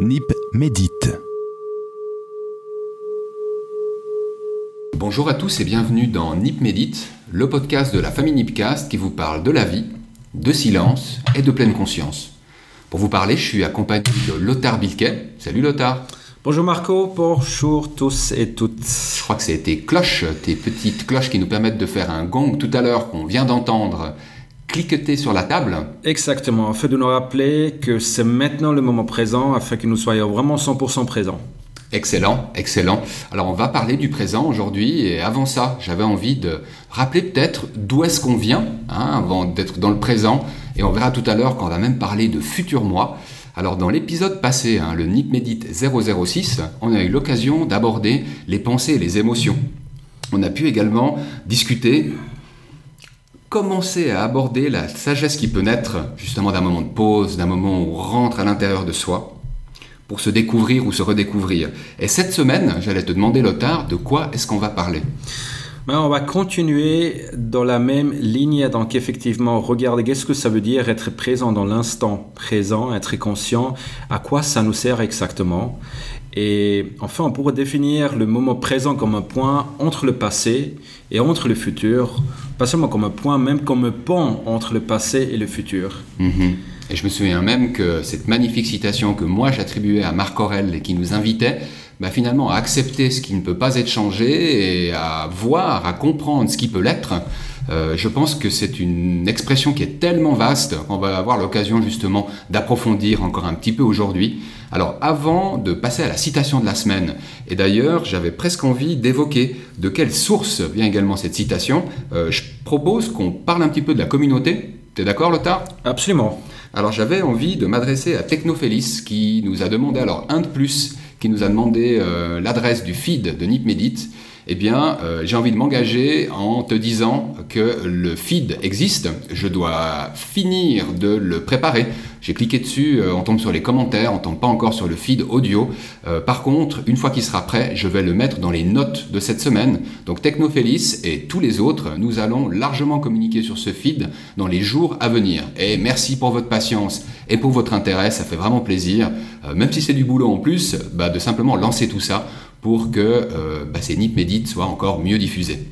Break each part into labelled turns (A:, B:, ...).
A: Nip médite.
B: Bonjour à tous et bienvenue dans Nip Médite, le podcast de la famille Nipcast qui vous parle de la vie, de silence et de pleine conscience. Pour vous parler, je suis accompagné de Lothar Bilquet. Salut Lothar.
C: Bonjour Marco, bonjour tous et toutes.
B: Je crois que c'est tes cloches, tes petites cloches qui nous permettent de faire un gong tout à l'heure qu'on vient d'entendre cliqueter sur la table.
C: Exactement, afin de nous rappeler que c'est maintenant le moment présent, afin que nous soyons vraiment 100% présents.
B: Excellent, excellent. Alors on va parler du présent aujourd'hui et avant ça, j'avais envie de rappeler peut-être d'où est-ce qu'on vient, hein, avant d'être dans le présent, et on verra tout à l'heure qu'on va même parler de futur moi. Alors dans l'épisode passé, hein, le NIP Medit 006, on a eu l'occasion d'aborder les pensées et les émotions. On a pu également discuter commencer à aborder la sagesse qui peut naître justement d'un moment de pause, d'un moment où on rentre à l'intérieur de soi, pour se découvrir ou se redécouvrir. Et cette semaine, j'allais te demander, Lothar, de quoi est-ce qu'on va parler?
C: Ben, on va continuer dans la même ligne, donc effectivement, regarder qu'est-ce que ça veut dire être présent dans l'instant présent, être conscient, à quoi ça nous sert exactement. Et enfin, on pourrait définir le moment présent comme un point entre le passé et entre le futur, pas seulement comme un point, même comme un pont entre le passé et le futur.
B: Mhm. Et je me souviens même que cette magnifique citation que moi j'attribuais à Marc Aurel et qui nous invitait bah, finalement à accepter ce qui ne peut pas être changé et à voir, à comprendre ce qui peut l'être, euh, je pense que c'est une expression qui est tellement vaste qu'on va avoir l'occasion justement d'approfondir encore un petit peu aujourd'hui. Alors avant de passer à la citation de la semaine, et d'ailleurs j'avais presque envie d'évoquer de quelle source vient également cette citation, euh, je propose qu'on parle un petit peu de la communauté. T'es d'accord Lothar?
C: Absolument.
B: Alors j'avais envie de m'adresser à Technophélis qui nous a demandé alors un de plus, qui nous a demandé euh, l'adresse du feed de Nip Medit eh bien, euh, j'ai envie de m'engager en te disant que le feed existe. Je dois finir de le préparer. J'ai cliqué dessus, euh, on tombe sur les commentaires, on tombe pas encore sur le feed audio. Euh, par contre, une fois qu'il sera prêt, je vais le mettre dans les notes de cette semaine. Donc Technophélis et tous les autres, nous allons largement communiquer sur ce feed dans les jours à venir. Et merci pour votre patience et pour votre intérêt, ça fait vraiment plaisir. même si c'est du boulot en plus, bah, de simplement lancer tout ça pour que euh, bah, ces NIP Médite soient encore mieux diffusés.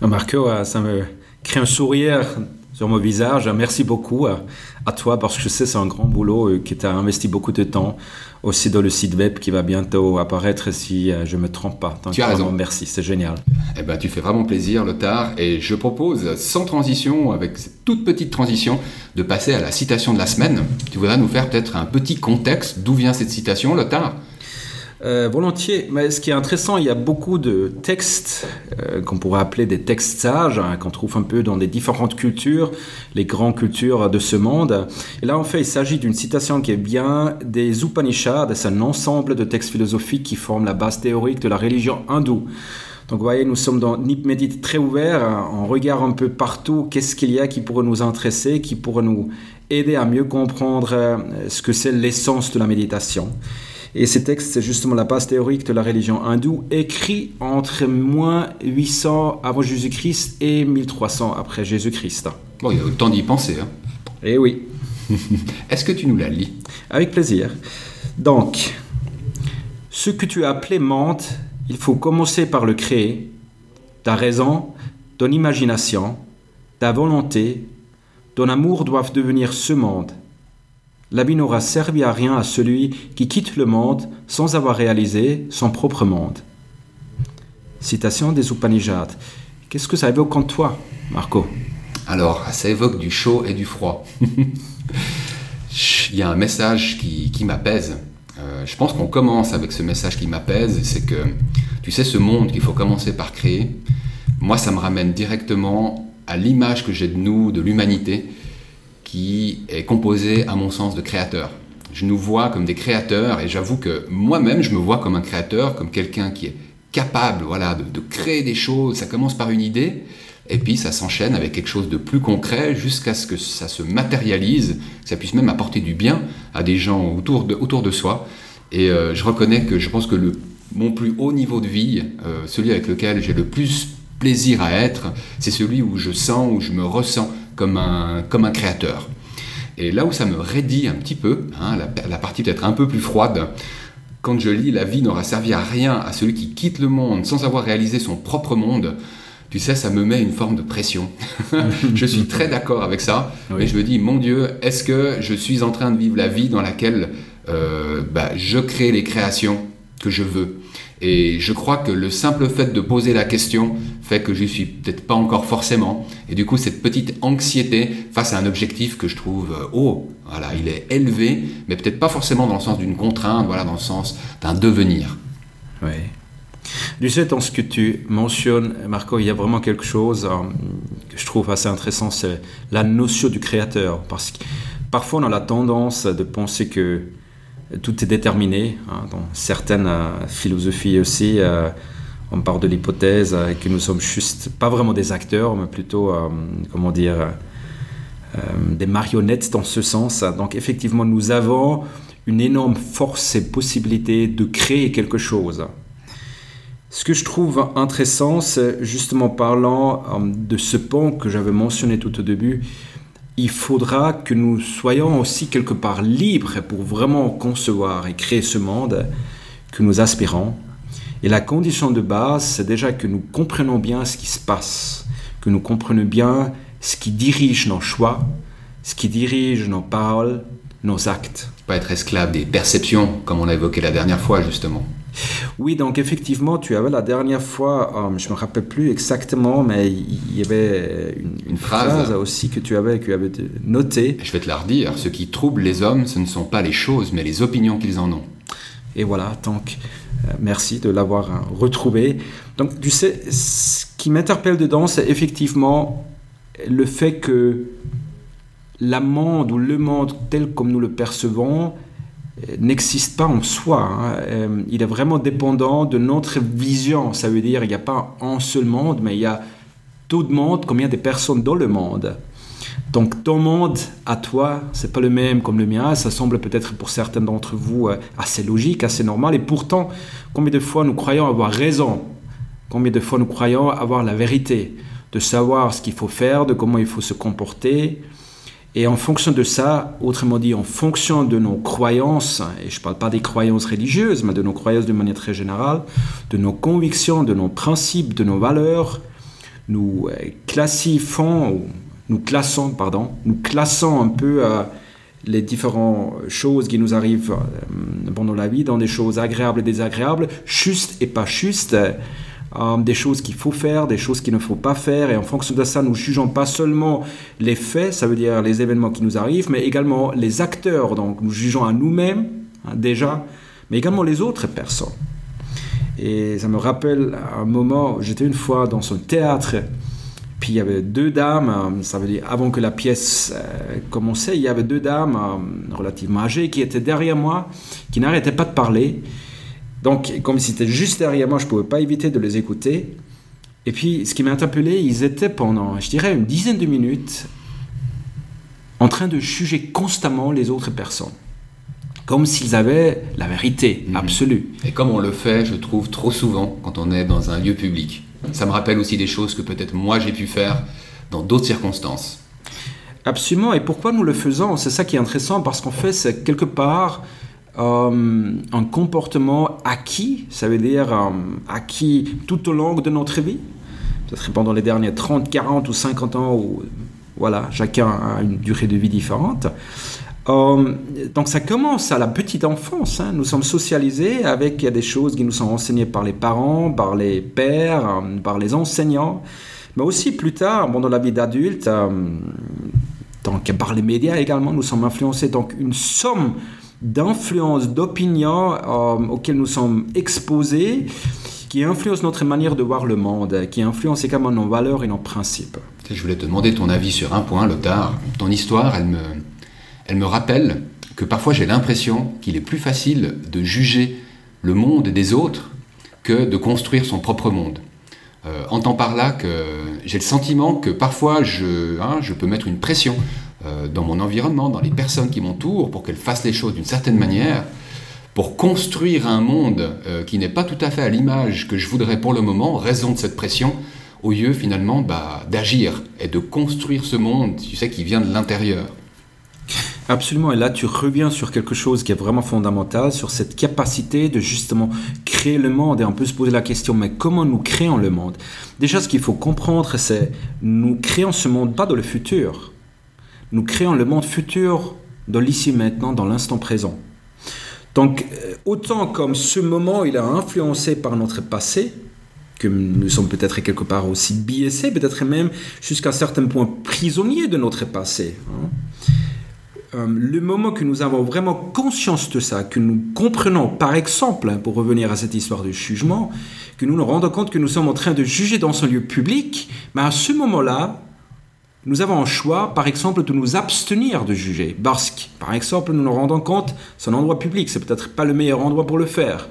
C: Ah, Marco, euh, ça me crée un sourire sur mon visage. Merci beaucoup à, toi parce que je sais c'est un grand boulot euh, qui t'a investi beaucoup de temps aussi dans le site web qui va bientôt apparaître si je ne me trompe pas.
B: tu as raison.
C: Merci, c'est génial.
B: Eh ben, tu fais vraiment plaisir, Lothar. Et je propose, sans transition, avec cette toute petite transition, de passer à la citation de la semaine. Tu voudrais nous faire peut-être un petit contexte d'où vient cette citation, Lothar
C: euh, volontiers, mais ce qui est intéressant, il y a beaucoup de textes euh, qu'on pourrait appeler des textes sages, hein, qu'on trouve un peu dans les différentes cultures, les grandes cultures de ce monde. Et là, en fait, il s'agit d'une citation qui est bien des Upanishads, c'est un ensemble de textes philosophiques qui forment la base théorique de la religion hindoue. Donc vous voyez, nous sommes dans Nip Medit très ouvert, hein. on regarde un peu partout qu'est-ce qu'il y a qui pourrait nous intéresser, qui pourrait nous aider à mieux comprendre euh, ce que c'est l'essence de la méditation. Et ces textes, c'est justement la base théorique de la religion hindoue, écrit entre moins 800 avant Jésus-Christ et 1300 après Jésus-Christ.
B: Bon, il y a autant d'y penser. Hein.
C: Eh oui.
B: Est-ce que tu nous la lis?
C: Avec plaisir. Donc, ce que tu as appelé monde, il faut commencer par le créer. Ta raison, ton imagination, ta volonté, ton amour doivent devenir ce monde. La vie n'aura servi à rien à celui qui quitte le monde sans avoir réalisé son propre monde. Citation des Upanishads. Qu'est-ce que ça évoque en toi, Marco?
B: Alors, ça évoque du chaud et du froid. Il y a un message qui, m'apaise. Euh, je pense qu'on commence avec ce message qui m'apaise, c'est que, tu sais, ce monde qu'il faut commencer par créer, moi, ça me ramène directement à l'image que j'ai de nous, de l'humanité, qui est composé, à mon sens, de créateurs. Je nous vois comme des créateurs et j'avoue que moi-même, je me vois comme un créateur, comme quelqu'un qui est capable voilà, de, créer des choses. Ça commence par une idée et puis ça s'enchaîne avec quelque chose de plus concret jusqu'à ce que ça se matérialise, que ça puisse même apporter du bien à des gens autour de, autour de soi. Et euh, je reconnais que je pense que le, mon plus haut niveau de vie, euh, celui avec lequel j'ai le plus plaisir à être, c'est celui où je sens, où je me ressens comme un, comme un créateur. Et là où ça me raidit un petit peu, hein, la, partie peut-être un peu plus froide, quand je lis La vie n'aura servi à rien à celui qui quitte le monde sans avoir réalisé son propre monde, tu sais, ça me met une forme de pression. je suis très d'accord avec ça, mais je me dis, mon Dieu, est-ce que je suis en train de vivre la vie dans laquelle euh, bah, je crée les créations que je veux? Et je crois que le simple fait de poser la question fait que je suis peut-être pas encore forcément. Et du coup, cette petite anxiété face à un objectif que je trouve euh, haut, voilà, il est élevé, mais peut-être pas forcément dans le sens d'une contrainte, voilà, dans le sens d'un devenir.
C: Oui. Du sais, dans ce que tu mentionnes, Marco, il y a vraiment quelque chose euh, que je trouve assez intéressant, c'est la notion du créateur. Parce que parfois, on a la tendance de penser que tout est déterminé. Hein, dans certaines euh, philosophies aussi, euh, on parle de l'hypothèse euh, que nous sommes juste, pas vraiment des acteurs, mais plutôt, comment dire, des marionnettes dans ce sens. Donc effectivement, nous avons une énorme force et possibilité de créer quelque chose. Ce que je trouve intéressant, c'est justement parlant de ce pont que j'avais mentionné tout au début, il faudra que nous soyons aussi quelque part libres pour vraiment concevoir et créer ce monde que nous aspirons. Et la condition de base, c'est déjà que nous comprenons bien ce qui se passe, que nous comprenions bien ce qui dirige nos choix, ce qui dirige nos paroles, nos actes.
B: Pas être esclave des perceptions, comme on a évoqué la dernière fois, justement.
C: Oui, donc effectivement, tu avais la dernière fois, euh, je ne me rappelle plus exactement, mais il y avait une, phrase. aussi que tu avais, que tu avais notée.
B: Je vais te la redire. Ce qui trouble les hommes, ce ne sont pas les choses, mais les opinions qu'ils en ont.
C: Et voilà, donc euh, merci de l'avoir euh, retrouvé. Donc tu sais, ce qui m'interpelle dedans, c'est effectivement le fait que la monde ou le monde tel comme nous le percevons n'existe pas en soi. Hein. Euh, il est vraiment dépendant de notre vision. Ça veut dire qu'il n'y a pas un seul monde, mais il y a tout le monde, combien de personnes dans le monde. Donc ton monde à toi, c'est pas le même comme le mien. Ça semble peut-être pour certains d'entre vous euh, assez logique, assez normal. Et pourtant, combien de fois nous croyons avoir raison? Combien de fois nous croyons avoir la vérité? De savoir ce qu'il faut faire, de comment il faut se comporter, et en fonction de ça, autrement dit, en fonction de nos croyances, et je ne parle pas des croyances religieuses, mais de nos croyances de manière très générale, de nos convictions, de nos principes, de nos valeurs, nous euh, classifions, nous classons, pardon, nous classons un peu euh, les différentes choses qui nous arrivent euh, pendant la vie dans des choses agréables et désagréables, justes et pas justes. Euh, des choses qu'il faut faire, des choses qu'il ne faut pas faire. Et en fonction de ça, nous jugeons pas seulement les faits, ça veut dire les événements qui nous arrivent, mais également les acteurs. Donc nous jugeons à nous-mêmes, hein, déjà, mais également les autres personnes. Et ça me rappelle un moment, j'étais une fois dans un théâtre, puis il y avait deux dames, euh, ça veut dire avant que la pièce euh, commençait, il y avait deux dames relativement âgées qui étaient derrière moi, qui n'arrêtaient pas de parler. Donc, comme c'était juste derrière moi, je ne pouvais pas éviter de les écouter. Et puis, ce qui m'a interpellé, ils étaient pendant, je dirais, une dizaine de minutes en train de juger constamment les autres personnes. Comme s'ils avaient la vérité mhm. absolue.
B: Et comme on le fait, je trouve, trop souvent quand on est dans un lieu public. Ça me rappelle aussi des choses que peut-être moi j'ai pu faire dans d'autres circonstances.
C: Absolument. Et pourquoi nous le faisons? C'est ça qui est intéressant parce qu'en fait, c'est quelque part euh, un comportement acquis, ça veut dire euh, acquis tout au long de notre vie, serait pendant les derniers 30, 40 ou 50 ans, voilà, chacun a une durée de vie différente. Euh, donc ça commence à la petite enfance. Hein. Nous sommes socialisés avec des choses qui nous sont enseignées par les parents, par les pères, par les enseignants, mais aussi plus tard, dans la vie d'adulte, donc par les médias également, nous sommes influencés. Donc une somme d'influence, d'opinion euh, auxquelles nous sommes exposés, qui influencent notre manière de voir le monde, qui influencent également nos valeurs et nos principes.
B: Je voulais te demander ton avis sur un point, Lothar. Ton histoire, elle me, elle me rappelle que parfois j'ai l'impression qu'il est plus facile de juger le monde des autres que de construire son propre monde. Euh, entends par là que j'ai le sentiment que parfois je, hein, je peux mettre une pression euh, dans mon environnement, dans les personnes qui m'entourent, pour qu'elles fassent les choses d'une certaine manière, pour construire un monde euh, qui n'est pas tout à fait à l'image que je voudrais pour le moment, raison de cette pression, au lieu finalement bah, d'agir et de construire ce monde, tu sais, qui vient de l'intérieur.
C: Absolument, et là tu reviens sur quelque chose qui est vraiment fondamental, sur cette capacité de justement créer le monde, et on peut se poser la question, mais comment nous créons le monde? Déjà, ce qu'il faut comprendre, c'est nous créons ce monde pas dans le futur, nous créons le monde futur dans l'ici maintenant, dans l'instant présent. Donc, euh, autant comme ce moment, il a influencé par notre passé, que nous sommes peut-être quelque part aussi biaisés, peut-être même jusqu'à un certain point prisonniers de notre passé. Hein. Euh, le moment que nous avons vraiment conscience de ça, que nous comprenons, par exemple, hein, pour revenir à cette histoire de jugement, que nous nous rendons compte que nous sommes en train de juger dans un lieu public, mais à ce moment-là, nous avons un choix, par exemple, de nous abstenir de juger. Parce que, par exemple, nous nous rendons compte, c'est un endroit public, c'est peut-être pas le meilleur endroit pour le faire.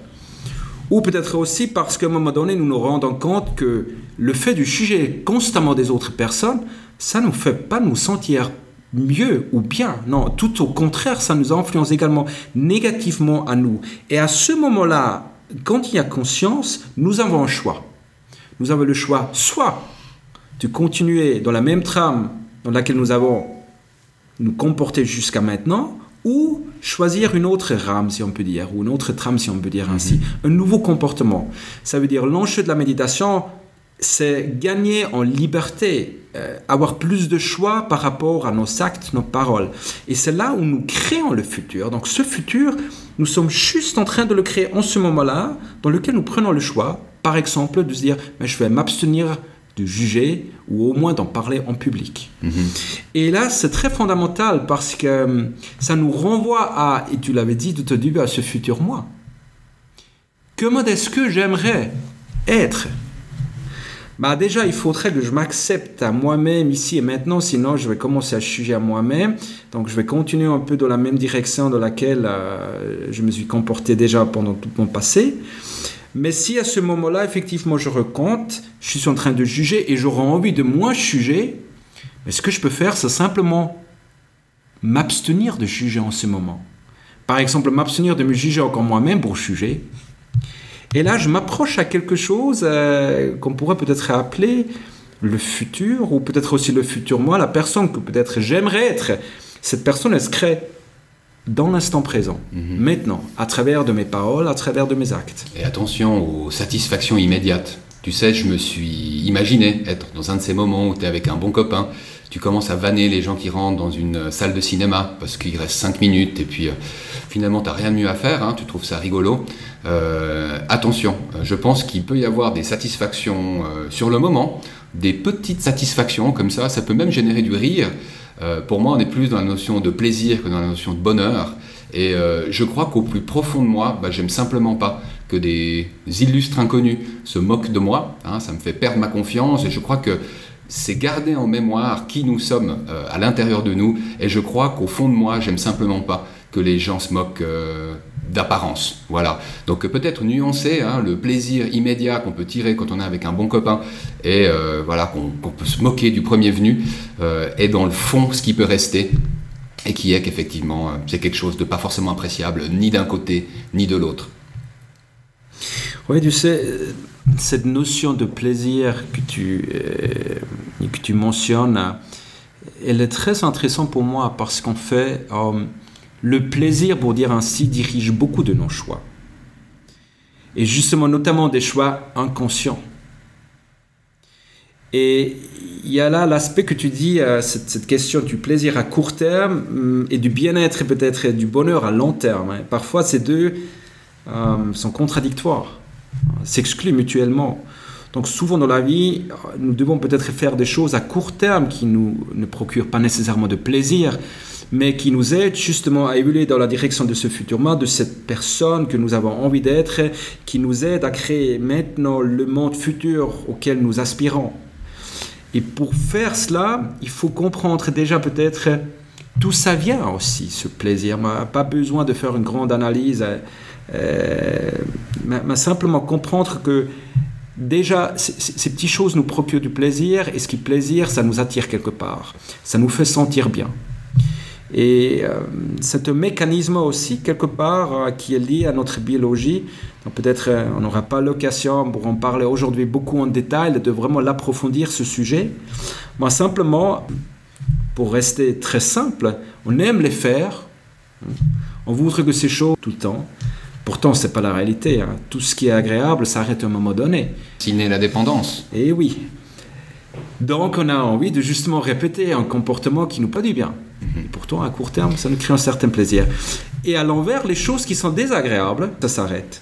C: Ou peut-être aussi parce qu'à un moment donné, nous nous rendons compte que le fait de juger constamment des autres personnes, ça ne nous fait pas nous sentir mieux ou bien. Non, tout au contraire, ça nous influence également négativement à nous. Et à ce moment-là, quand il y a conscience, nous avons un choix. Nous avons le choix soit de continuer dans la même trame dans laquelle nous avons nous comporté jusqu'à maintenant, ou choisir une autre rame, si on peut dire, ou une autre trame, si on peut dire ainsi, mhm. un nouveau comportement. Ça veut dire l'enjeu de la méditation, c'est gagner en liberté, euh, avoir plus de choix par rapport à nos actes, nos paroles. Et c'est là où nous créons le futur. Donc ce futur, nous sommes juste en train de le créer en ce moment-là, dans lequel nous prenons le choix, par exemple, de se dire, mais je vais m'abstenir de juger ou au moins d'en parler en public. Mhm. Et là, c'est très fondamental parce que euh, ça nous renvoie à, et tu l'avais dit tout au début, à ce futur moi. Comment est-ce que j'aimerais être? Bah déjà, il faudrait que je m'accepte à moi-même ici et maintenant, sinon je vais commencer à juger à moi-même. Donc je vais continuer un peu dans la même direction dans laquelle euh, je me suis comporté déjà pendant tout mon passé. Mais si à ce moment-là, effectivement, je recompte, je suis en train de juger et j'aurai envie de moins juger, mais ce que je peux faire, c'est simplement m'abstenir de juger en ce moment. Par exemple, m'abstenir de me juger encore moi-même pour juger. Et là, je m'approche à quelque chose euh, qu'on pourrait peut-être appeler le futur, ou peut-être aussi le futur moi, la personne que peut-être j'aimerais être. Cette personne, elle se crée dans l'instant présent, mhm. maintenant, à travers de mes paroles, à travers de mes actes.
B: Et attention aux satisfactions immédiates. Tu sais, je me suis imaginé être dans un de ces moments où tu es avec un bon copain, tu commences à vanner les gens qui rentrent dans une salle de cinéma parce qu'il reste 5 minutes et puis euh, finalement tu n'as rien de mieux à faire, hein, tu trouves ça rigolo. Euh, attention, je pense qu'il peut y avoir des satisfactions euh, sur le moment, des petites satisfactions comme ça, ça peut même générer du rire. Euh, pour moi, on est plus dans la notion de plaisir que dans la notion de bonheur. Et euh, je crois qu'au plus profond de moi, bah, j'aime simplement pas que des illustres inconnus se moquent de moi. Hein, ça me fait perdre ma confiance et je crois que c'est garder en mémoire qui nous sommes euh, à l'intérieur de nous. Et je crois qu'au fond de moi, j'aime simplement pas que les gens se moquent d'apparence. Voilà. Donc peut-être nuancer hein, le plaisir immédiat qu'on peut tirer quand on est avec un bon copain et euh, voilà qu'on peut se moquer du premier venu euh, est dans le fond ce qui peut rester et qui est qu'effectivement euh, c'est quelque chose de pas forcément appréciable ni d'un côté ni de l'autre.
C: Oui, tu sais, cette notion de plaisir que tu, que tu mentionnes, elle est très intéressante pour moi parce qu'en fait, le plaisir, pour dire ainsi, dirige beaucoup de nos choix. Et justement, notamment des choix inconscients. Et il y a là l'aspect que tu dis, euh, cette, question du plaisir à court terme hum, et du bien-être et peut-être du bonheur à long terme. Hein. Parfois, ces deux euh, sont contradictoires, s'excluent mutuellement. Donc souvent dans la vie, nous devons peut-être faire des choses à court terme qui nous ne procurent pas nécessairement de plaisir, mais qui nous aide justement à évoluer dans la direction de ce futur de cette personne que nous avons envie d'être, qui nous aide à créer maintenant le monde futur auquel nous aspirons. Et pour faire cela, il faut comprendre déjà peut-être d'où ça vient aussi, ce plaisir. Pas besoin de faire une grande analyse, euh, mais simplement comprendre que déjà, ces petites choses nous procurent du plaisir, et ce qui plaisir, ça nous attire quelque part. Ça nous fait sentir bien. Et euh, c'est un mécanisme aussi, quelque part, euh, qui est lié à notre biologie. Peut-être euh, on n'aura pas l'occasion pour en parler aujourd'hui beaucoup en détail, de vraiment l'approfondir ce sujet. Moi, simplement, pour rester très simple, on aime les faire. On voudrait que c'est chaud tout le temps. Pourtant, ce n'est pas la réalité. Hein. Tout ce qui est agréable s'arrête à un moment donné.
B: Siné la dépendance.
C: Eh oui. Donc, on a envie de justement répéter un comportement qui nous pas du bien. Mhm. Et pourtant, à court terme, ça nous crée un certain plaisir. Et à l'envers, les choses qui sont désagréables, ça s'arrête.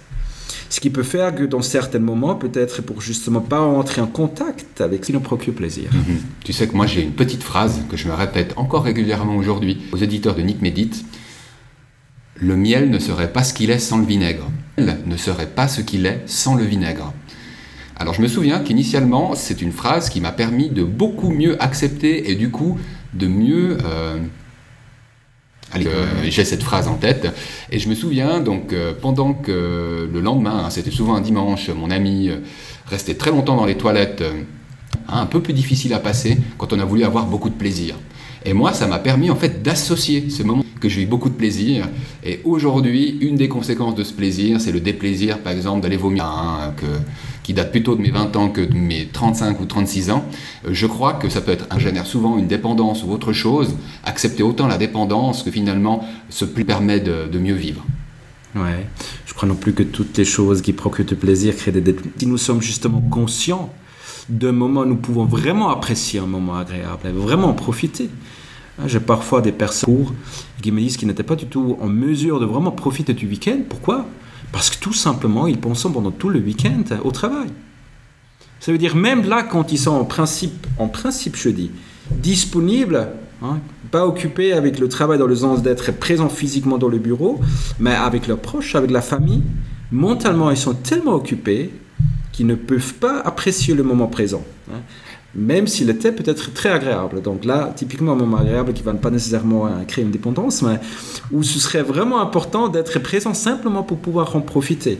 C: Ce qui peut faire que dans certains moments, peut-être pour justement pas entrer en contact avec ce qui nous procure plaisir. Mhm.
B: Tu sais que moi j'ai une petite phrase que je me répète encore régulièrement aujourd'hui aux éditeurs de Nick Medit. Le miel ne serait pas ce qu'il est sans le vinaigre. Le ne serait pas ce qu'il est sans le vinaigre. Alors je me souviens qu'initialement, c'est une phrase qui m'a permis de beaucoup mieux accepter et du coup de mieux euh, euh, j'ai cette phrase en tête. Et je me souviens, donc, euh, pendant que le lendemain, hein, c'était souvent un dimanche, mon ami euh, restait très longtemps dans les toilettes, hein, un peu plus difficile à passer quand on a voulu avoir beaucoup de plaisir. Et moi, ça m'a permis en fait d'associer ce moment que j'ai eu beaucoup de plaisir. Et aujourd'hui, une des conséquences de ce plaisir, c'est le déplaisir, par exemple, d'aller vomir, hein, que, qui date plutôt de mes 20 ans que de mes 35 ou 36 ans. Euh, je crois que ça peut être, génère souvent une dépendance ou autre chose, accepter autant la dépendance que finalement se permet de, mieux vivre.
C: Ouais, je crois non plus que toutes les choses qui procurent du plaisir créent des Si nous sommes justement conscients d'un moment, nous pouvons vraiment apprécier un moment agréable, vraiment en profiter. Hein, j'ai parfois des personnes qui me disent qu'ils n'étaient pas du tout en mesure de vraiment profiter du week-end. Pourquoi? Parce que tout simplement, ils pensent pendant tout le week-end au travail. Ça veut dire même là, quand ils sont en principe, en principe je dis, disponibles, hein, pas occupés avec le travail dans le sens d'être présents physiquement dans le bureau, mais avec leurs proches, avec la famille, mentalement, ils sont tellement occupés qu'ils ne peuvent pas apprécier le moment présent. Hein même s'il était peut-être très agréable. Donc là, typiquement un moment agréable qui ne va pas nécessairement créer une dépendance, mais où ce serait vraiment important d'être présent simplement pour pouvoir en profiter.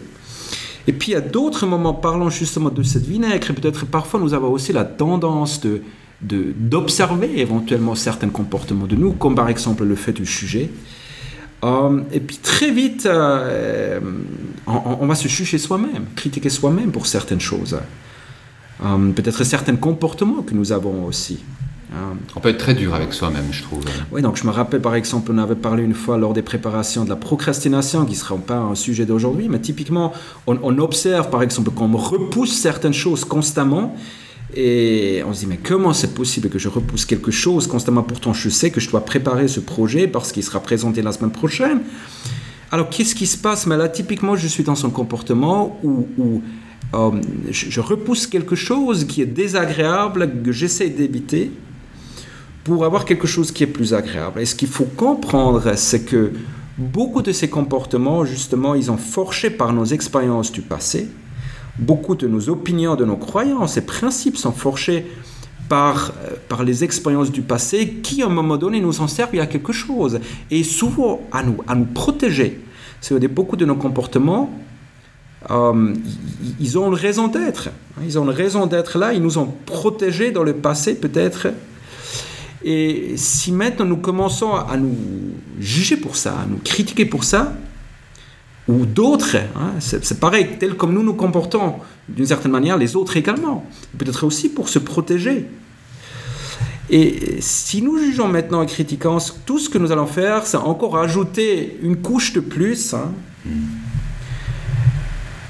C: Et puis a d'autres moments, parlant justement de cette vinaigre, peut-être parfois nous avons aussi la tendance de d'observer éventuellement certains comportements de nous, comme par exemple le fait du sujet. Euh, et puis très vite, euh, on, va se juger soi-même, critiquer soi-même pour certaines choses. Euh, peut-être certains comportements que nous avons aussi.
B: Euh, on peut être très dur avec soi-même, je trouve.
C: Oui, donc je me rappelle par exemple, on avait parlé une fois lors des préparations de la procrastination, qui ne sera pas un sujet d'aujourd'hui, mais typiquement, on, observe par exemple qu'on repousse certaines choses constamment, et on se dit, mais comment c'est possible que je repousse quelque chose constamment? Pourtant, je sais que je dois préparer ce projet parce qu'il sera présenté la semaine prochaine. Alors, qu'est-ce qui se passe? Mais là, typiquement, je suis dans un comportement où, où euh, je, repousse quelque chose qui est désagréable, que j'essaie d'éviter, pour avoir quelque chose qui est plus agréable. Et ce qu'il faut comprendre, c'est que beaucoup de ces comportements, justement, ils ont forgé par nos expériences du passé. Beaucoup de nos opinions, de nos croyances et principes sont forgés par, euh, par les expériences du passé qui, à un moment donné, nous ont servi à quelque chose. Et souvent à nous, à nous protéger. C'est beaucoup de nos comportements euh, ils ont une raison d'être. Ils ont une raison d'être là. Ils nous ont protégés dans le passé, peut-être. Et si maintenant nous commençons à nous juger pour ça, à nous critiquer pour ça, ou d'autres, hein, c'est pareil, tel comme nous nous comportons d'une certaine manière, les autres également, peut-être aussi pour se protéger. Et si nous jugeons maintenant et critiquons, tout ce que nous allons faire, c'est encore ajouter une couche de plus. Hein,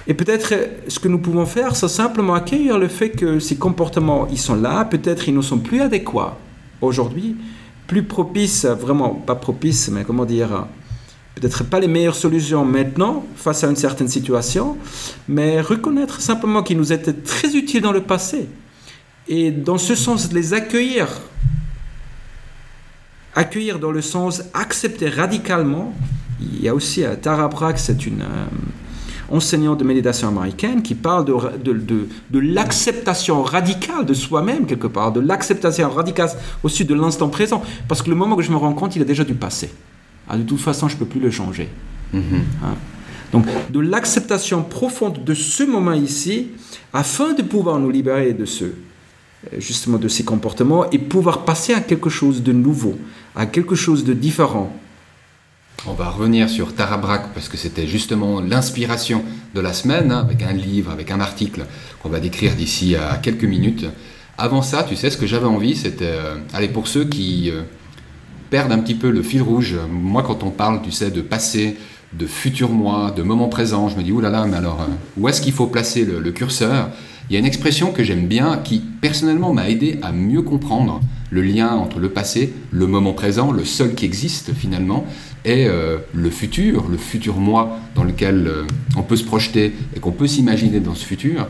C: et peut-être ce que nous pouvons faire, c'est simplement accueillir le fait que ces comportements, ils sont là, peut-être ils ne sont plus adéquats aujourd'hui, plus propices, vraiment pas propices, mais comment dire, peut-être pas les meilleures solutions maintenant face à une certaine situation, mais reconnaître simplement qu'ils nous étaient très utiles dans le passé. Et dans ce sens, les accueillir. Accueillir dans le sens accepter radicalement. Il y a aussi à Tara Brach, c'est une... Euh, enseignant de méditation américaine qui parle de, de, de, l'acceptation radicale de soi-même, quelque part, de l'acceptation radicale aussi de l'instant présent. Parce que le moment que je me rends compte, il est déjà du passé. Ah, de toute façon, je ne peux plus le changer. Mm-hmm. Hein. Donc, de l'acceptation profonde de ce moment ici, afin de pouvoir nous libérer de ce, justement de ces comportements et pouvoir passer à quelque chose de nouveau, à quelque chose de différent,
B: on va revenir sur Tarabrak parce que c'était justement l'inspiration de la semaine, hein, avec un livre, avec un article qu'on va décrire d'ici à quelques minutes. Avant ça, tu sais, ce que j'avais envie, c'était, euh, allez, pour ceux qui euh, perdent un petit peu le fil rouge, moi quand on parle, tu sais, de passé, de futur moi, de moment présent, je me dis, oulala, mais alors, euh, où est-ce qu'il faut placer le, curseur? Il y a une expression que j'aime bien, qui personnellement m'a aidé à mieux comprendre le lien entre le passé, le moment présent, le seul qui existe finalement, et le futur, le futur moi dans lequel on peut se projeter et qu'on peut s'imaginer dans ce futur.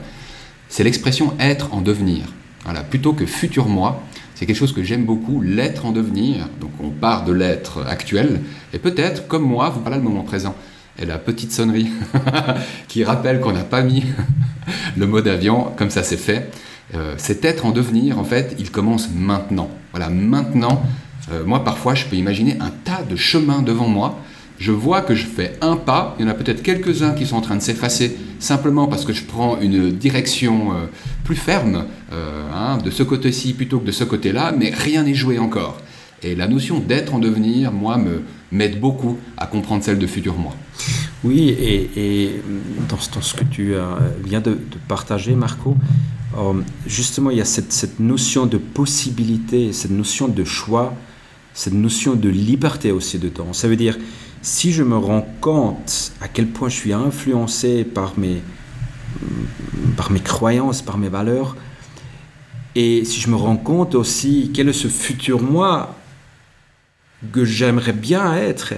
B: C'est l'expression être en devenir. Voilà, plutôt que futur moi, c'est quelque chose que j'aime beaucoup, l'être en devenir. Donc on part de l'être actuel, et peut-être, comme moi, vous parlez le moment présent. Et la petite sonnerie qui rappelle qu'on n'a pas mis le mode avion, comme ça c'est fait. Euh, cet être en devenir, en fait, il commence maintenant. Voilà, maintenant, euh, moi parfois je peux imaginer un tas de chemins devant moi, je vois que je fais un pas, il y en a peut-être quelques-uns qui sont en train de s'effacer simplement parce que je prends une direction euh, plus ferme euh, hein, de ce côté-ci plutôt que de ce côté-là, mais rien n'est joué encore. Et la notion d'être en devenir, moi, me m'aide beaucoup à comprendre celle de futur moi.
C: Oui, et, dans, ce que tu viens de, partager, Marco, justement, il y a cette, notion de possibilité, cette notion de choix, cette notion de liberté aussi dedans. Ça veut dire, si je me rends compte à quel point je suis influencé par mes, par mes croyances, par mes valeurs, et si je me rends compte aussi quel est ce futur moi que j'aimerais bien être,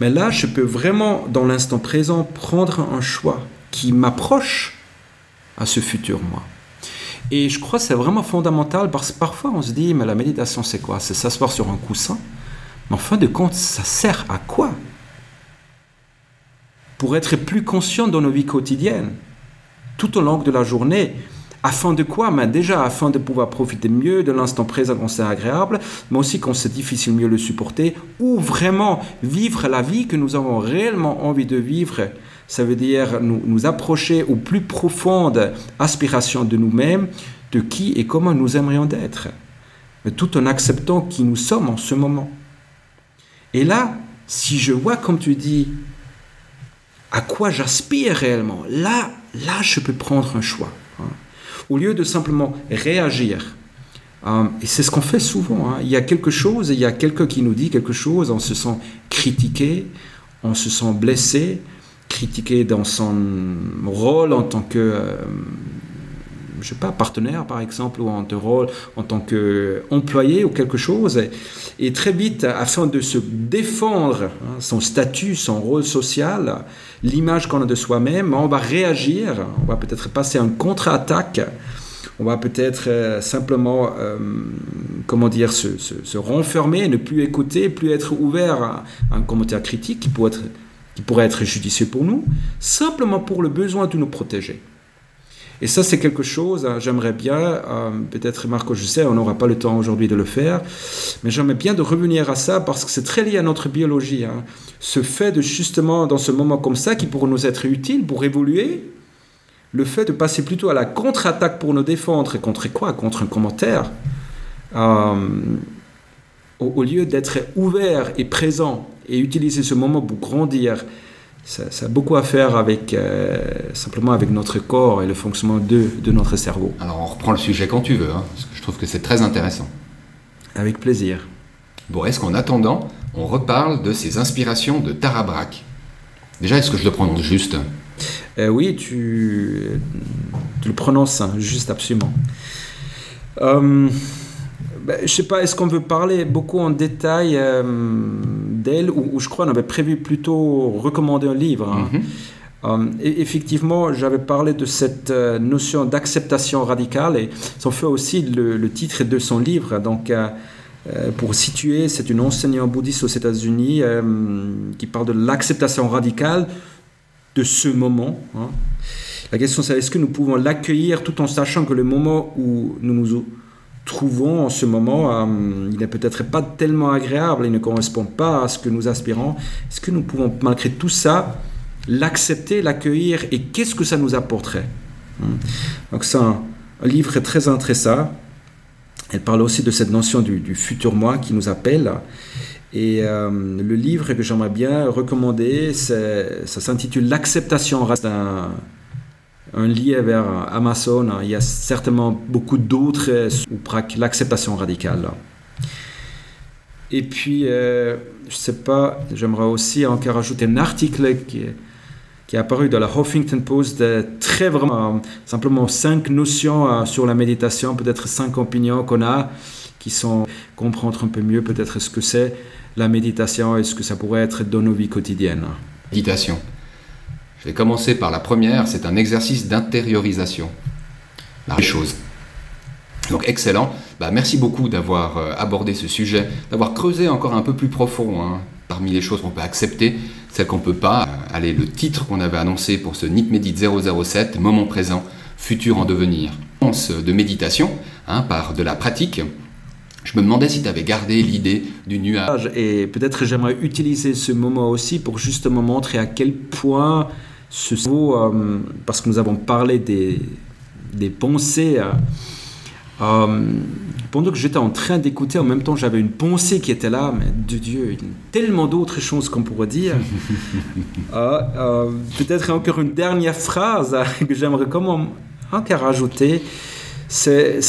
C: mais là, je peux vraiment, dans l'instant présent, prendre un choix qui m'approche à ce futur moi. Et je crois que c'est vraiment fondamental parce que parfois on se dit, mais la méditation c'est quoi? C'est s'asseoir sur un coussin. Mais en fin de compte, ça sert à quoi? Pour être plus conscient dans nos vies quotidiennes, tout au long de la journée. Afin de quoi? Mais Déjà, afin de pouvoir profiter mieux de l'instant présent quand c'est agréable, mais aussi quand c'est difficile mieux le supporter, ou vraiment vivre la vie que nous avons réellement envie de vivre. Ça veut dire nous, nous approcher aux plus profondes aspirations de nous-mêmes, de qui et comment nous aimerions d'être, tout en acceptant qui nous sommes en ce moment. Et là, si je vois, comme tu dis, à quoi j'aspire réellement, là, là, je peux prendre un choix. Hein. Au lieu de simplement réagir. Hein, et c'est ce qu'on fait souvent. Hein. Il y a quelque chose, il y a quelqu'un qui nous dit quelque chose, on se sent critiqué, on se sent blessé, critiqué dans son rôle en tant que euh, je sais pas, partenaire par exemple, ou en rôle en tant qu'employé ou quelque chose. Et, très vite, afin de se défendre hein, son statut, son rôle social, l'image qu'on a de soi-même, on va réagir, on va peut-être passer en contre-attaque. On va peut-être euh, simplement, euh, comment dire, se, se, renfermer, ne plus écouter, plus être ouvert à, un commentaire critique qui pourrait être, qui pourrait être judicieux pour nous, simplement pour le besoin de nous protéger. Et ça, c'est quelque chose, hein, j'aimerais bien, euh, peut-être Marco, je sais, on n'aura pas le temps aujourd'hui de le faire, mais j'aimerais bien de revenir à ça parce que c'est très lié à notre biologie. Hein. Ce fait de justement, dans ce moment comme ça, qui pourrait nous être utile pour évoluer, le fait de passer plutôt à la contre-attaque pour nous défendre, et contre quoi? Contre un commentaire. Euh, au, lieu d'être ouvert et présent et utiliser ce moment pour grandir, ça, a beaucoup à faire avec euh, simplement avec notre corps et le fonctionnement de, de, notre cerveau.
B: Alors on reprend le sujet quand tu veux, hein, parce que je trouve que c'est très intéressant.
C: Avec plaisir.
B: Bon, est-ce qu'en attendant, on reparle de ces inspirations de Tara Déjà, est-ce que je le prononce juste?
C: Euh, Oui, tu, le prononces hein, juste absolument. Euh, ben, je ne sais pas, est-ce qu'on veut parler beaucoup en détail euh, d'elle ou, je crois qu'on avait prévu plutôt recommander un livre. Hein. Mhm. Euh, et effectivement, j'avais parlé de cette euh, notion d'acceptation radicale et ça fait aussi le, titre de son livre. Donc, pour situer, c'est une enseignante bouddhiste aux États-Unis qui parle de l'acceptation radicale de ce moment. Hein. La question c'est est-ce que nous pouvons l'accueillir tout en sachant que le moment où nous nous trouvons en ce moment, euh, il n'est peut-être pas tellement agréable, il ne correspond pas à ce que nous aspirons. Est-ce que nous pouvons, malgré tout ça, l'accepter, l'accueillir? Et qu'est-ce que ça nous apporterait? Hmm. Donc c'est un, livre très intéressant. Elle parle aussi de cette notion du, futur moi qui nous appelle. Et euh, le livre que j'aimerais bien recommander, ça s'intitule L'acceptation d'un un lien vers Amazon. Il y a certainement beaucoup d'autres ou l'acceptation radicale. Et puis, euh, je sais pas, j'aimerais aussi encore ajouter un article qui est, qui est apparu dans la Huffington Post de très vraiment, simplement cinq notions euh, sur la méditation, peut-être cinq opinions qu'on a qui sont comprendre un peu mieux peut-être ce que c'est la méditation et ce que ça pourrait être dans nos vies quotidiennes.
B: Méditation. Je vais commencer par la première, c'est un exercice d'intériorisation. La chose. Donc excellent. Bah, merci beaucoup d'avoir euh, abordé ce sujet, d'avoir creusé encore un peu plus profond. Hein. Parmi les choses qu'on peut accepter, celles qu'on ne peut pas. Euh, allez, le titre qu'on avait annoncé pour ce NIT Médite 007, moment présent, futur en devenir. De méditation, hein, par de la pratique. Je me demandais si tu avais gardé l'idée du nuage.
C: Et peut-être j'aimerais utiliser ce moment aussi pour justement montrer à quel point ce cerveau, euh, parce que nous avons parlé des, des pensées, euh, euh, pendant que j'étais en train d'écouter, en même temps j'avais une pensée qui était là, mais de Dieu, il y a tellement d'autres choses qu'on pourrait dire. Peut-être encore une dernière phrase que j'aimerais comment encore rajouter, c'est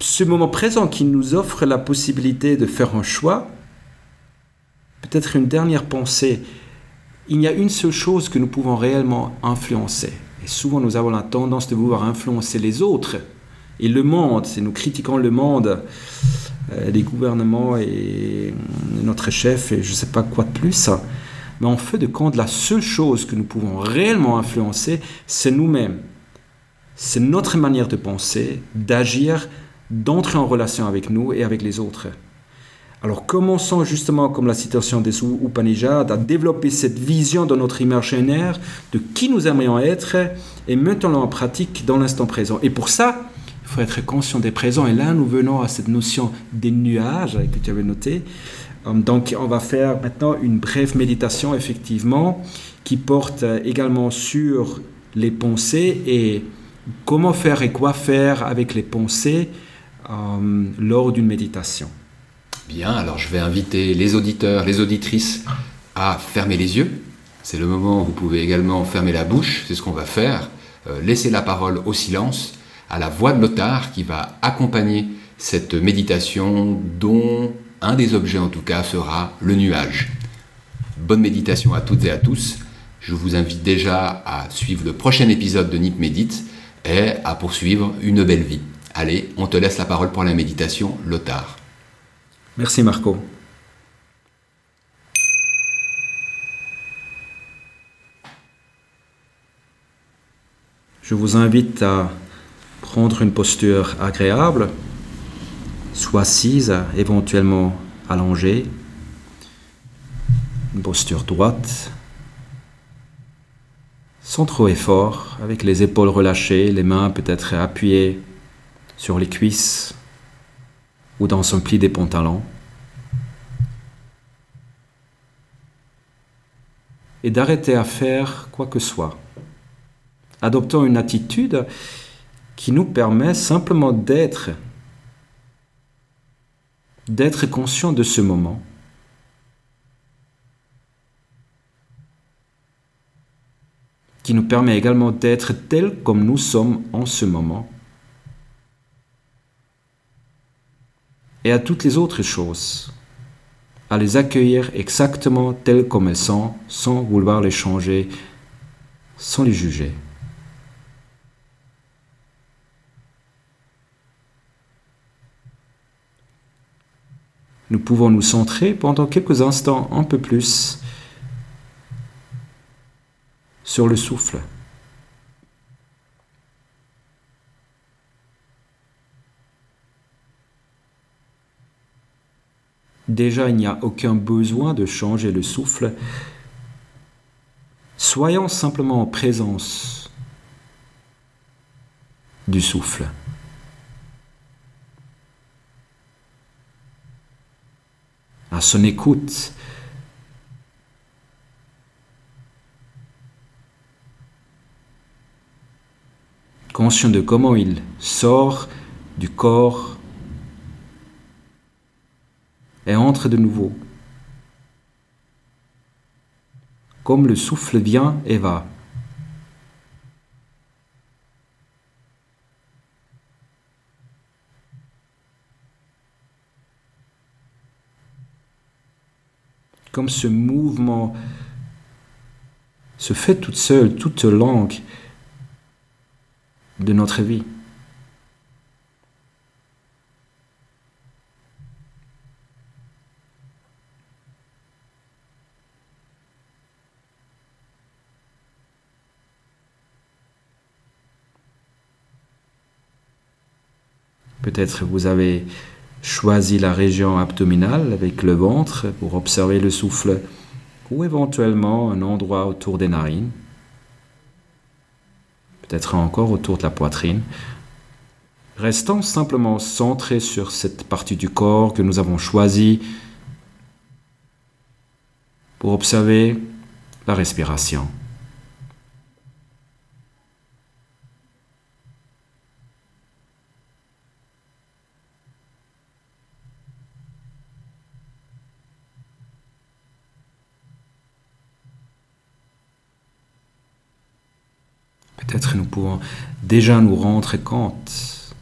C: ce moment présent qui nous offre la possibilité de faire un choix. Peut-être une dernière pensée il y a une seule chose que nous pouvons réellement influencer. Et souvent, nous avons la tendance de vouloir influencer les autres et le monde. Si nous critiquons le monde, euh, les gouvernements et notre chef et je ne sais pas quoi de plus. Mais en fait de compte, la seule chose que nous pouvons réellement influencer, c'est nous-mêmes. C'est notre manière de penser, d'agir, d'entrer en relation avec nous et avec les autres. Alors commençons justement, comme la citation des Upanishads, à développer cette vision dans notre imaginaire de qui nous aimerions être et mettons-la en pratique dans l'instant présent. Et pour ça, il faut être conscient des présents. Et là, nous venons à cette notion des nuages que tu avais noté. Euh, donc, on va faire maintenant une brève méditation, effectivement, qui porte également sur les pensées et comment faire et quoi faire avec les pensées euh, lors d'une méditation.
B: Bien, alors je vais inviter les auditeurs, les auditrices à fermer les yeux. C'est le moment où vous pouvez également fermer la bouche, c'est ce qu'on va faire. Euh, laisser la parole au silence, à la voix de l'otar qui va accompagner cette méditation dont un des objets en tout cas sera le nuage. Bonne méditation à toutes et à tous. Je vous invite déjà à suivre le prochain épisode de Nip Médite et à poursuivre une belle vie. Allez, on te laisse la parole pour la méditation, Lothar.
C: Merci Marco. Je vous invite à prendre une posture agréable, soit assise, éventuellement allongée, une posture droite, sans trop effort, avec les épaules relâchées, les mains peut-être appuyées sur les cuisses ou dans son pli des pantalons. Et d'arrêter à faire quoi que soit. Adoptons une attitude qui nous permet simplement d'être, d'être conscient de ce moment. qui nous permet également d'être tel comme nous sommes en ce moment. Et à toutes les autres choses, à les accueillir exactement telles comme elles sont, sans vouloir les changer, sans les juger. Nous pouvons nous centrer pendant quelques instants un peu plus sur le souffle. Déjà, il n'y a aucun besoin de changer le souffle. Soyons simplement en présence du souffle. À son écoute. Conscient de comment il sort du corps et entre de nouveau. Comme le souffle vient et va. Comme ce mouvement se fait toute seule, toute langue de notre vie. Peut-être vous avez choisi la région abdominale avec le ventre pour observer le souffle ou éventuellement un endroit autour des narines, peut-être encore autour de la poitrine. Restons simplement centrés sur cette partie du corps que nous avons choisie pour observer la respiration. Peut-être nous pouvons déjà nous rendre compte,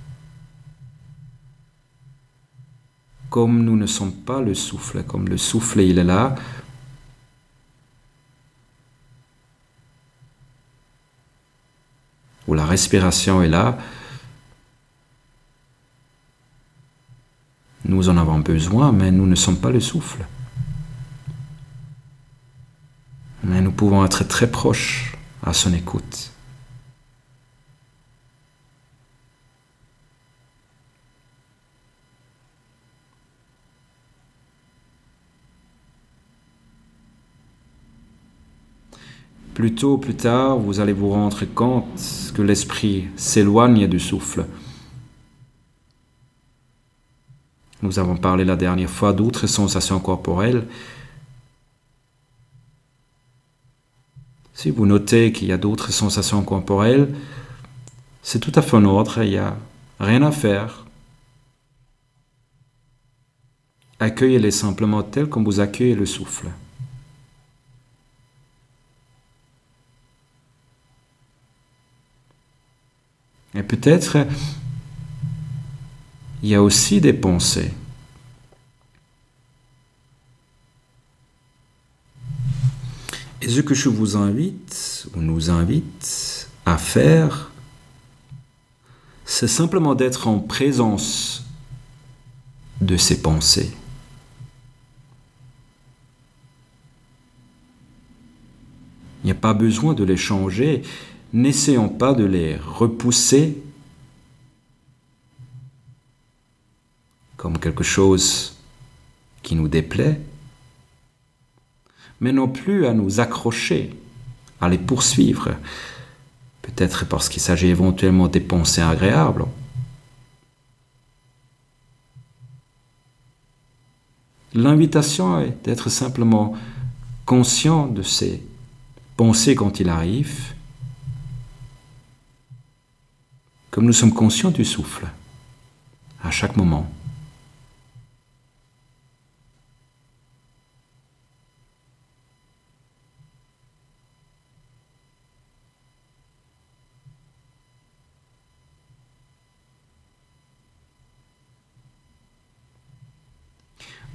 C: comme nous ne sommes pas le souffle, comme le souffle il est là, où la respiration est là, nous en avons besoin, mais nous ne sommes pas le souffle. Mais nous pouvons être très proches à son écoute. Plus tôt ou plus tard, vous allez vous rendre compte que l'esprit s'éloigne du souffle. Nous avons parlé la dernière fois d'autres sensations corporelles. Si vous notez qu'il y a d'autres sensations corporelles, c'est tout à fait en ordre, il n'y a rien à faire. Accueillez-les simplement tels comme vous accueillez le souffle. Et peut-être il y a aussi des pensées. Et ce que je vous invite, ou nous invite à faire, c'est simplement d'être en présence de ces pensées. Il n'y a pas besoin de les changer, n'essayons pas de les repousser comme quelque chose qui nous déplaît, mais non plus à nous accrocher, à les poursuivre, peut-être parce qu'il s'agit éventuellement des pensées agréables. L'invitation est d'être simplement conscient de ces pensées quand il arrive comme nous sommes conscients du souffle à chaque moment.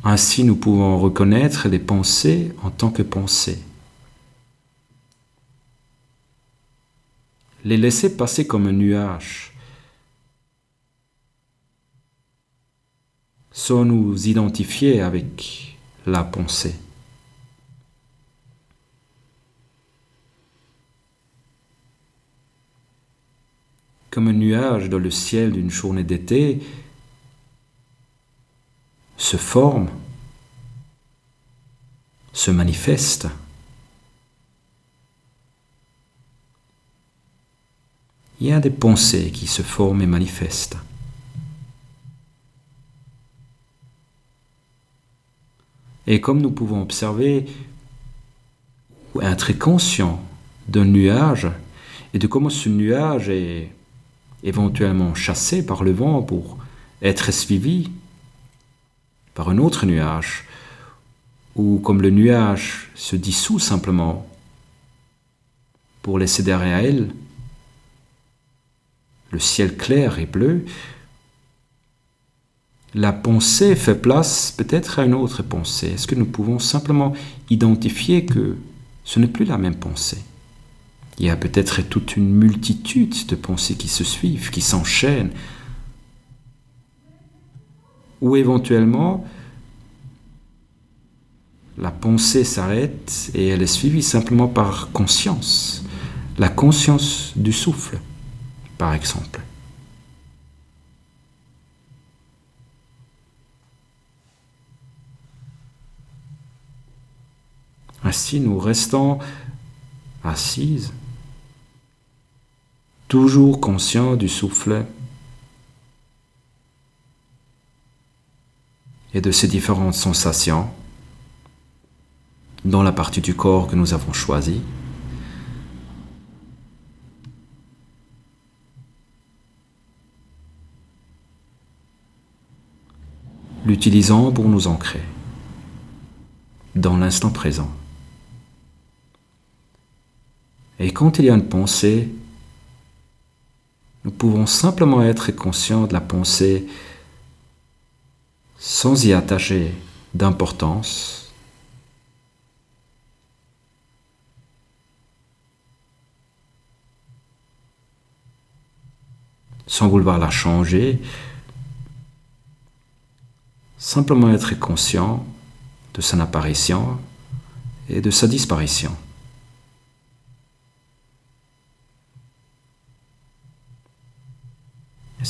C: Ainsi, nous pouvons reconnaître les pensées en tant que pensées. Les laisser passer comme un nuage, sans nous identifier avec la pensée? Comme un nuage dans le ciel d'une journée d'été se forme, se manifeste. Il y a des pensées qui se forment et manifestent. Et comme nous pouvons observer être conscient d'un nuage et de comment ce nuage est éventuellement chassé par le vent pour être suivi par un autre nuage, ou comme le nuage se dissout simplement pour laisser derrière elle le ciel clair et bleu, la pensée fait place peut-être à une autre pensée Est-ce que nous pouvons simplement identifier que ce n'est plus la même pensée? Il y a peut-être toute une multitude de pensées qui se suivent, qui s'enchaînent. Ou éventuellement, la pensée s'arrête et elle est suivie simplement par conscience. La conscience du souffle, par exemple. Ainsi, nous restons assises, toujours conscients du souffle et de ces différentes sensations dans la partie du corps que nous avons choisie. L'utilisant pour nous ancrer dans l'instant présent. Et quand il y a une pensée, nous pouvons simplement être conscients de la pensée sans y attacher d'importance. sans vouloir la changer, simplement être conscient de son apparition et de sa disparition.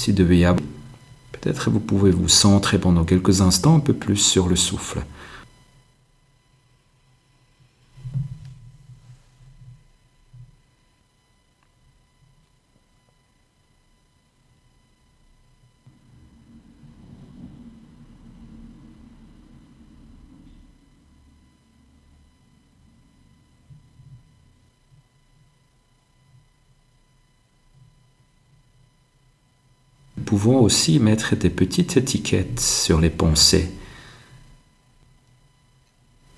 C: Y avoir, peut-être vous pouvez vous centrer pendant quelques instants un peu plus sur le souffle. Pouvons aussi mettre des petites étiquettes sur les pensées.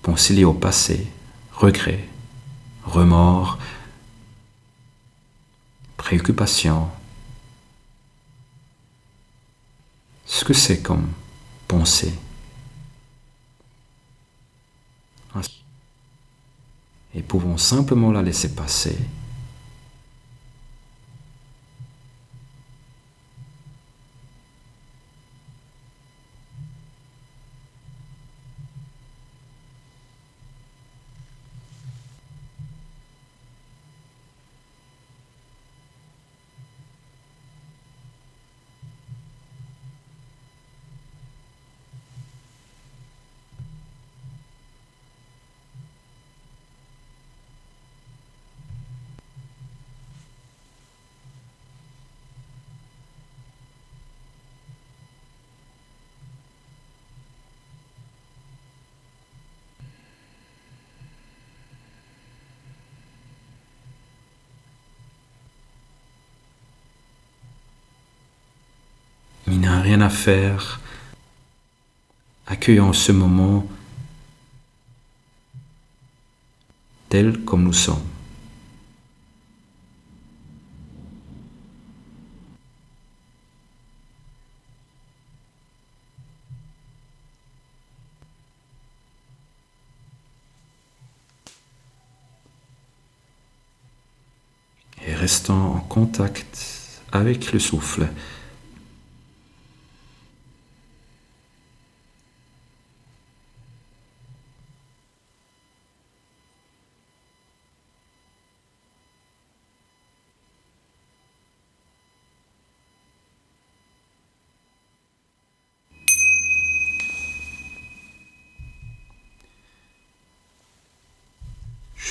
C: Pensées liées au passé, regrets, remords, préoccupations. Ce que c'est comme pensée. Et pouvons simplement la laisser passer Il rien à faire. Accueillons ce moment tel comme nous sommes. Et restons en contact avec le souffle.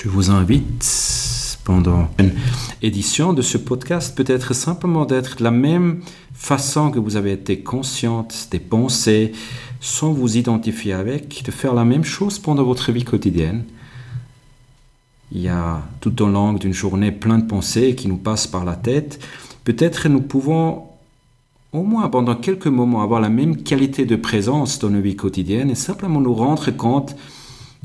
C: Je vous invite pendant une édition de ce podcast peut-être simplement d'être de la même façon que vous avez été consciente des pensées sans vous identifier avec, de faire la même chose pendant votre vie quotidienne. Il y a tout au long d'une journée plein de pensées qui nous passent par la tête. Peut-être nous pouvons au moins pendant quelques moments avoir la même qualité de présence dans nos vies quotidiennes et simplement nous rendre compte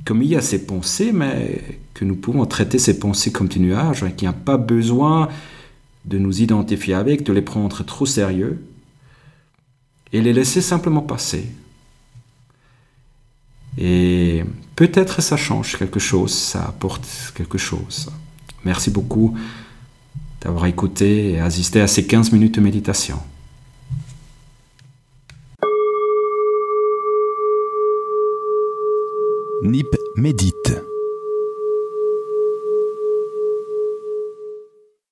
C: comme il y a ces pensées, mais que nous pouvons traiter ces pensées comme des nuages, et qu'il n'y a pas besoin de nous identifier avec, de les prendre trop sérieux, et les laisser simplement passer. Et peut-être ça change quelque chose, ça apporte quelque chose. Merci beaucoup d'avoir écouté et assisté à ces 15 minutes de méditation.
A: NIP Médite.